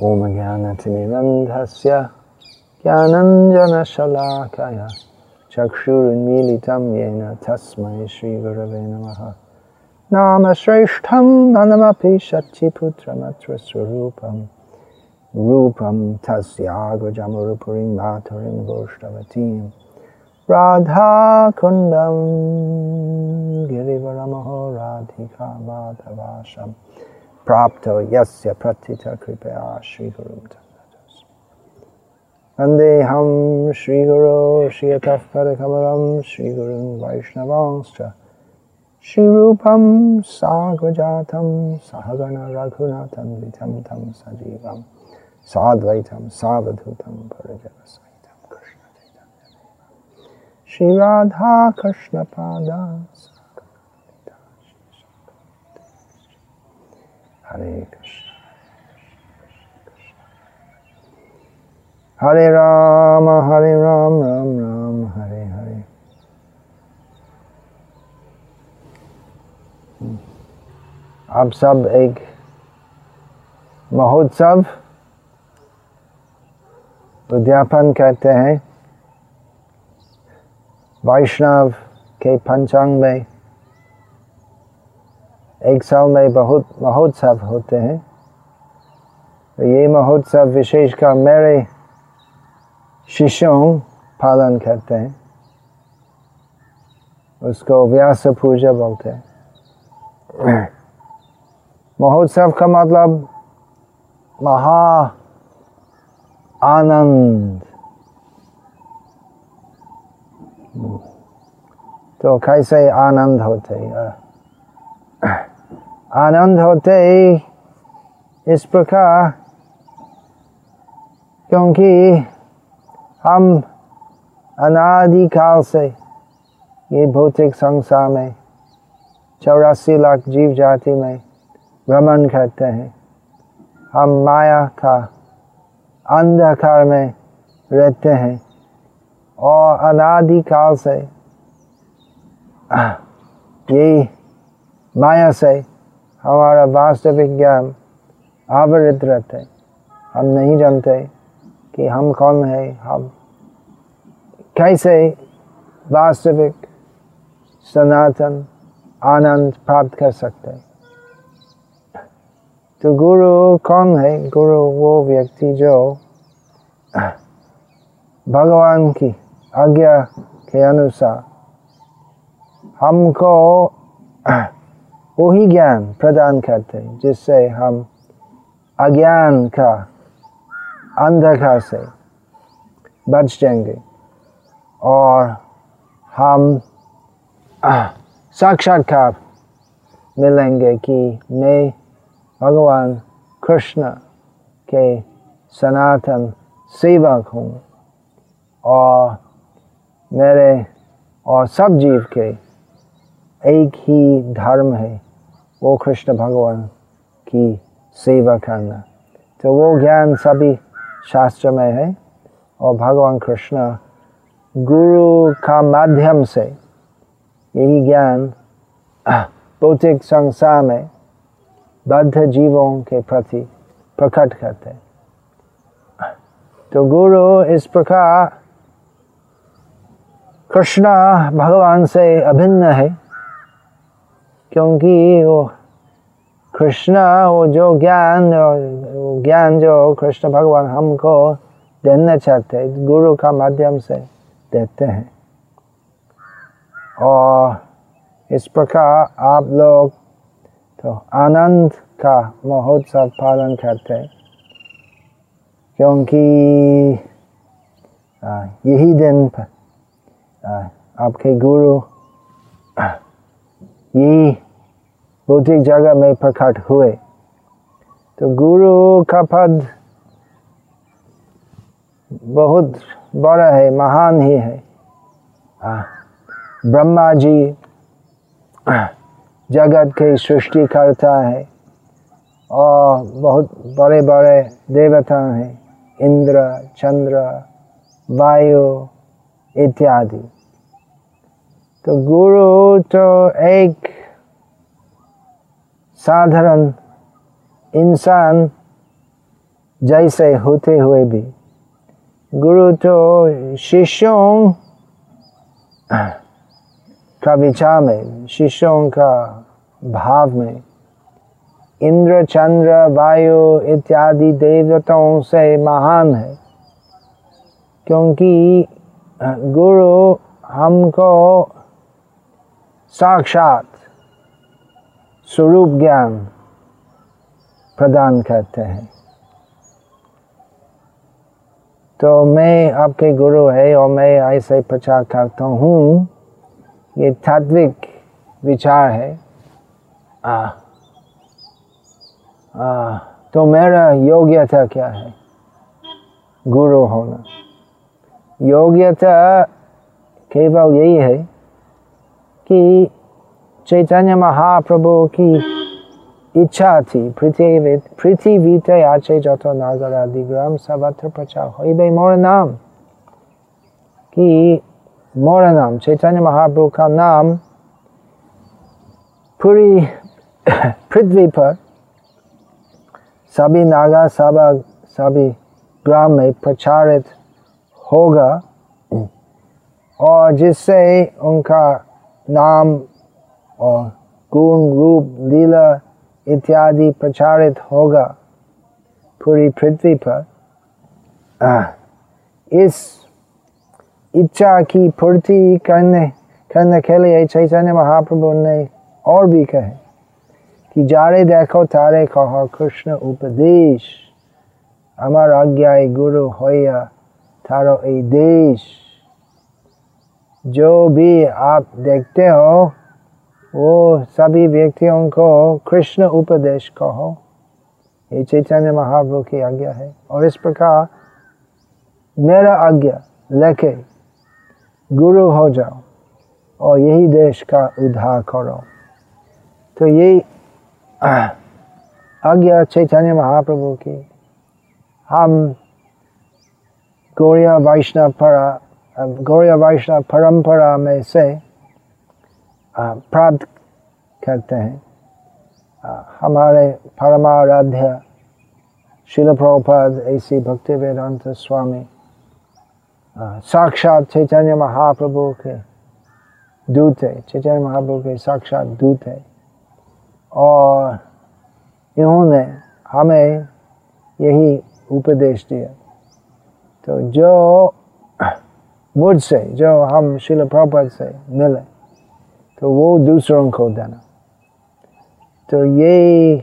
ॐ ज्ञानतिमिरन्धस्य ज्ञानञ्जनशलाकय चक्षुरुन्मीलितं येन तस्मै श्रीगुरवे नमः। नाम श्रेष्ठं ननमपि शचिपुत्रमत्र स्वरूपं रूपं तस्याग्रजमुरुपुरीं मातुरीं गोष्ठवतीं। राधाकुण्डं गिरिवरमहो राधिका माधवाशम्। प्राप्तो यस्य प्रथितकृपया श्रीगुरुं वन्देऽहं श्रीगुरो श्रियतः परकमलं श्रीगुरुं वैष्णवांश्च। श्रीरूपं साग्रजातं सहगणरघुनाथन्वितं तं सजीवं साद्वैतं सावधूतं परजनसहितं कृष्णचैतन्यदेवं श्रीराधाकृष्णपादा Hare Krishna. Hare राम, हरे राम राम राम, हरे हरे। आप सब एक महोत्सव उद्यापन करते हैं। वैष्णव के पंचांग में एक साल में बहुत महोत्सव होते हैं। तो ये महोत्सव विशेष का मेरे शिष्यों पालन करते हैं। उसको व्यास पूजा बोलते हैं। महोत्सव का मतलब महा आनंद। तो कैसे आनंद होते हैं? आनंद होते ही इस प्रकार, क्योंकि हम अनादिकाल से ये भौतिक संसार में चौरासी लाख जीव जाति में भ्रमण करते हैं। हम माया का अंधकार में रहते हैं और अनादिकाल से यही माया से हमारा वास्तविक ज्ञान आवृत रहते हम नहीं जानते कि हम कौन है, हम कैसे वास्तविक सनातन आनंद प्राप्त कर सकते तो गुरु कौन है? गुरु वो व्यक्ति जो भगवान की आज्ञा के अनुसार हमको वही ज्ञान प्रदान करते हैं, जिससे हम अज्ञान का अंधकार से बच जाएँगे। और हम साक्षात्कार मिलेंगे कि मैं भगवान कृष्ण के सनातन सेवक हूँ और मेरे और सब जीव के एक ही धर्म है, वो कृष्ण भगवान की सेवा करना। तो वो ज्ञान सभी शास्त्र में है और भगवान कृष्ण गुरु का माध्यम से यही ज्ञान भौतिक संसार में बद्ध जीवों के प्रति प्रकट करते हैं। तो गुरु इस प्रकार कृष्ण भगवान से अभिन्न है। क्योंकि वो कृष्ण, वो जो ज्ञान, वो ज्ञान जो कृष्ण भगवान हमको देना चाहते गुरु का माध्यम से देते हैं। और इस प्रकार आप लोग तो आनंद का महोत्सव पालन करते हैं, क्योंकि यही दिन पर आपके गुरु यही भौतिक जगह में प्रकट हुए। तो गुरु का पद बहुत बड़ा है, महान ही है। ब्रह्मा जी जगत के सृष्टि करता है और बहुत बड़े बड़े देवता हैं, इंद्र, चंद्र, वायु इत्यादि। तो गुरु तो एक साधारण इंसान जैसे होते हुए भी। गुरु तो शिष्यों का विचार में, शिष्यों का भाव में, इंद्र, चंद्र, वायु इत्यादि देवताओं से महान है। क्योंकि गुरु हमको साक्षात स्वरूप ज्ञान प्रदान करते हैं। तो मैं आपके गुरु है और मैं ऐसे प्रचार करता हूँ। ये तात्विक विचार है। आ, आ, तो मेरा योग्यता क्या है? गुरु होना। योग्यता केवल यही है कि चैतन्य महाप्रभु की इच्छा थी पृथ्वी पृथ्वी आचे যত नागर आदि ग्राम सर्वत्र प्रचार हो मोर नाम कि मोर नाम चैतन्य महाप्रभु का नाम पूरी पृथ्वी पर सभी नागा सभा सभी ग्राम में प्रचारित होगा और जिससे उनका नाम और गुण, रूप, लीला इत्यादि प्रचारित होगा पूरी पृथ्वी पर। इस इच्छा की पूर्ति करने करने के लिए चैतन्य महाप्रभु ने और भी कहे कि जारे देखो, तारे कहो, कृष्ण उपदेश। अमर आज्ञा गुरु होया थारो ए देश। जो भी आप देखते हो वो सभी व्यक्तियों को कृष्ण उपदेश कहो। ये चैतन्य महाप्रभु की आज्ञा है। और इस प्रकार मेरा आज्ञा लेके गुरु हो जाओ और यही देश का उद्धार करो। तो यही आज्ञा चैतन्य महाप्रभु की। हम गौरिया वैष्णव परा, गौरिया वैष्णव परंपरा में से प्राप्त करते हैं। हमारे परमाराध्य शिल प्रभुपाद, ऐसी भक्ति वेदांत स्वामी साक्षात चैतन्य महाप्रभु के दूत है। चैतन्य महाप्रभु के साक्षात दूत है। और इन्होंने हमें यही उपदेश दिया। तो जो मुझसे, जो हम शिल प्रभुपाद से मिले तो वो दूसरों को देना। तो ये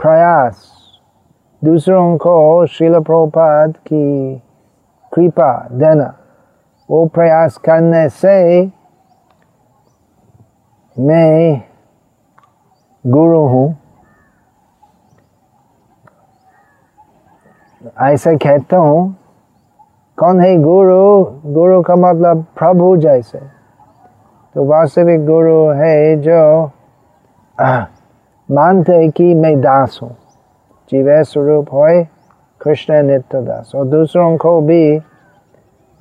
प्रयास दूसरों को शिल प्रभुपाद की कृपा देना, वो प्रयास करने से मैं गुरु हूँ। ऐसे कहता हूँ, कौन है गुरु? गुरु का मतलब प्रभु जैसे। तो वास्तविक गुरु है जो मानते कि मैं दास हूँ। जीव स्वरूप हो कृष्ण नित्य दास। और दूसरों को भी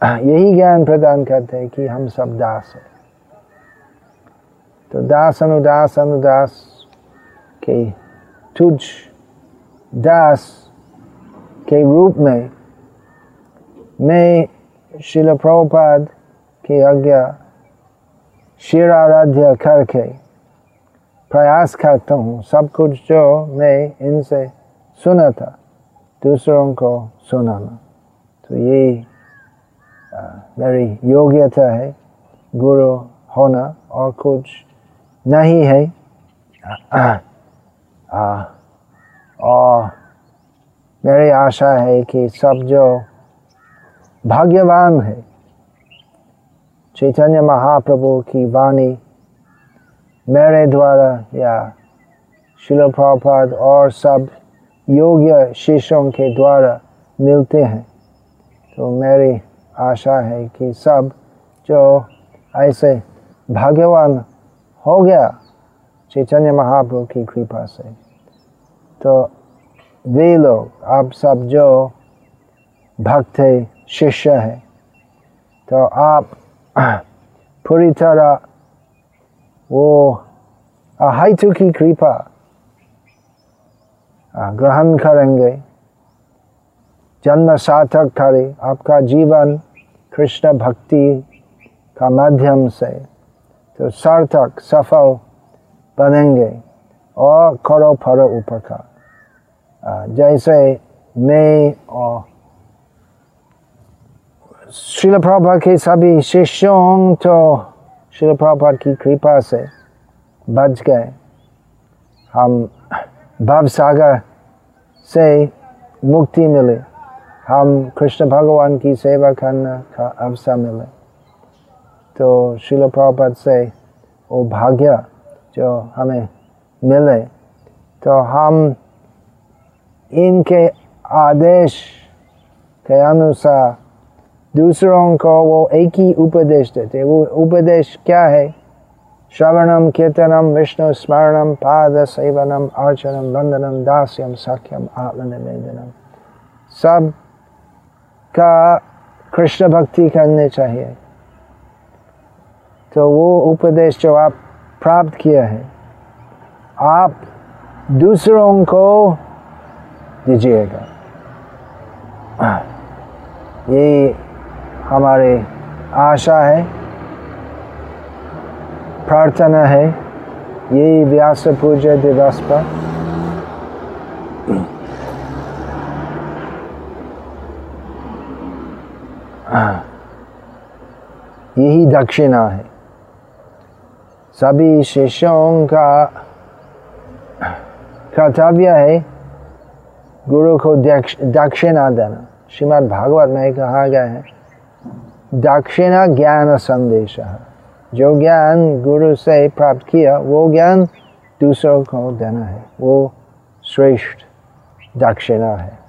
यही ज्ञान प्रदान करते हैं कि हम सब दास हैं। तो दास अनुदास अनुदास के तुझ दास के रूप में, मैं शिल प्रभुपाद की आज्ञा शिर आराध्य करके प्रयास करता हूँ सब कुछ जो मैं इनसे सुना था दूसरों को सुनाना तो ये मेरी योग्यता है गुरु होना और कुछ नहीं है आ, आ, और मेरी आशा है कि सब जो भाग्यवान है चैतन्य महाप्रभु की वाणी मेरे द्वारा या शिल प्रपाद और सब योग्य शिष्यों के द्वारा मिलते हैं तो मेरी आशा है कि सब जो ऐसे भाग्यवान हो गया चैतन्य महाप्रभु की कृपा से तो वे लोग आप सब जो भक्त है शिष्य है तो आप पूरी तरह वो अहितु की कृपा ग्रहण करेंगे जन्म सार्थक करे आपका जीवन कृष्ण भक्ति का माध्यम से तो सार्थक सफल बनेंगे और करो फरो उपकार जैसे मैं और शिल प्रभा के सभी शिष्यों तो शिल प्रभा की कृपा से बच गए हम भव सागर से मुक्ति मिले हम कृष्ण भगवान की सेवा करने का अवसर मिले तो शिल प्रपद से वो भाग्य जो हमें मिले तो हम इनके आदेश के अनुसार दूसरों को वो एक ही उपदेश देते वो उपदेश क्या है? श्रवणम, कीर्तनम, विष्णु स्मरणम, पाद सेवनम, अर्चनम, वंदनम, दास्यम, सख्यम आत्मनिवेदनम सब का कृष्ण भक्ति करने चाहिए। तो वो उपदेश जो आप प्राप्त किया है, आप दूसरों को दीजिएगा। ये हमारे आशा है, प्रार्थना है ये व्यास पूजा दिवस पर। यही दक्षिणा है। सभी शिष्यों का कर्तव्य है गुरु को दक्षिणा देना। श्रीमद् भागवत में कहा गया है दक्षिणा ज्ञान संदेश। जो ज्ञान गुरु से प्राप्त किया, वो ज्ञान दूसरों को देना है। वो श्रेष्ठ दक्षिणा है।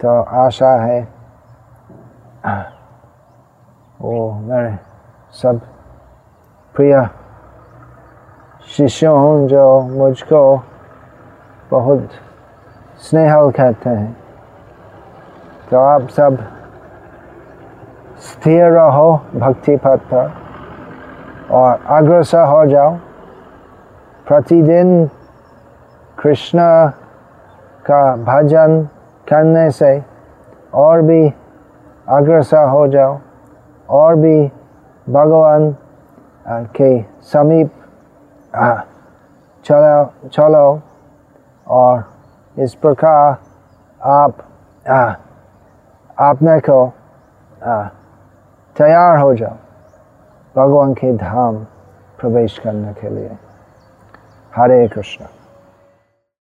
तो आशा है, वो मेरे सब प्रिय शिष्यों जो मुझको बहुत स्नेहल कहते हैं। तो आप सब स्थिर रहो भक्ति पथ पर और अग्रसर हो जाओ प्रतिदिन कृष्ण का भजन करने से और भी अग्रसर हो जाओ और भी भगवान के समीप चलो चलो और इस प्रकार आप अपने को तैयार हो जाओ। भगवान के धाम प्रवेश करने के लिए। हरे कृष्ण।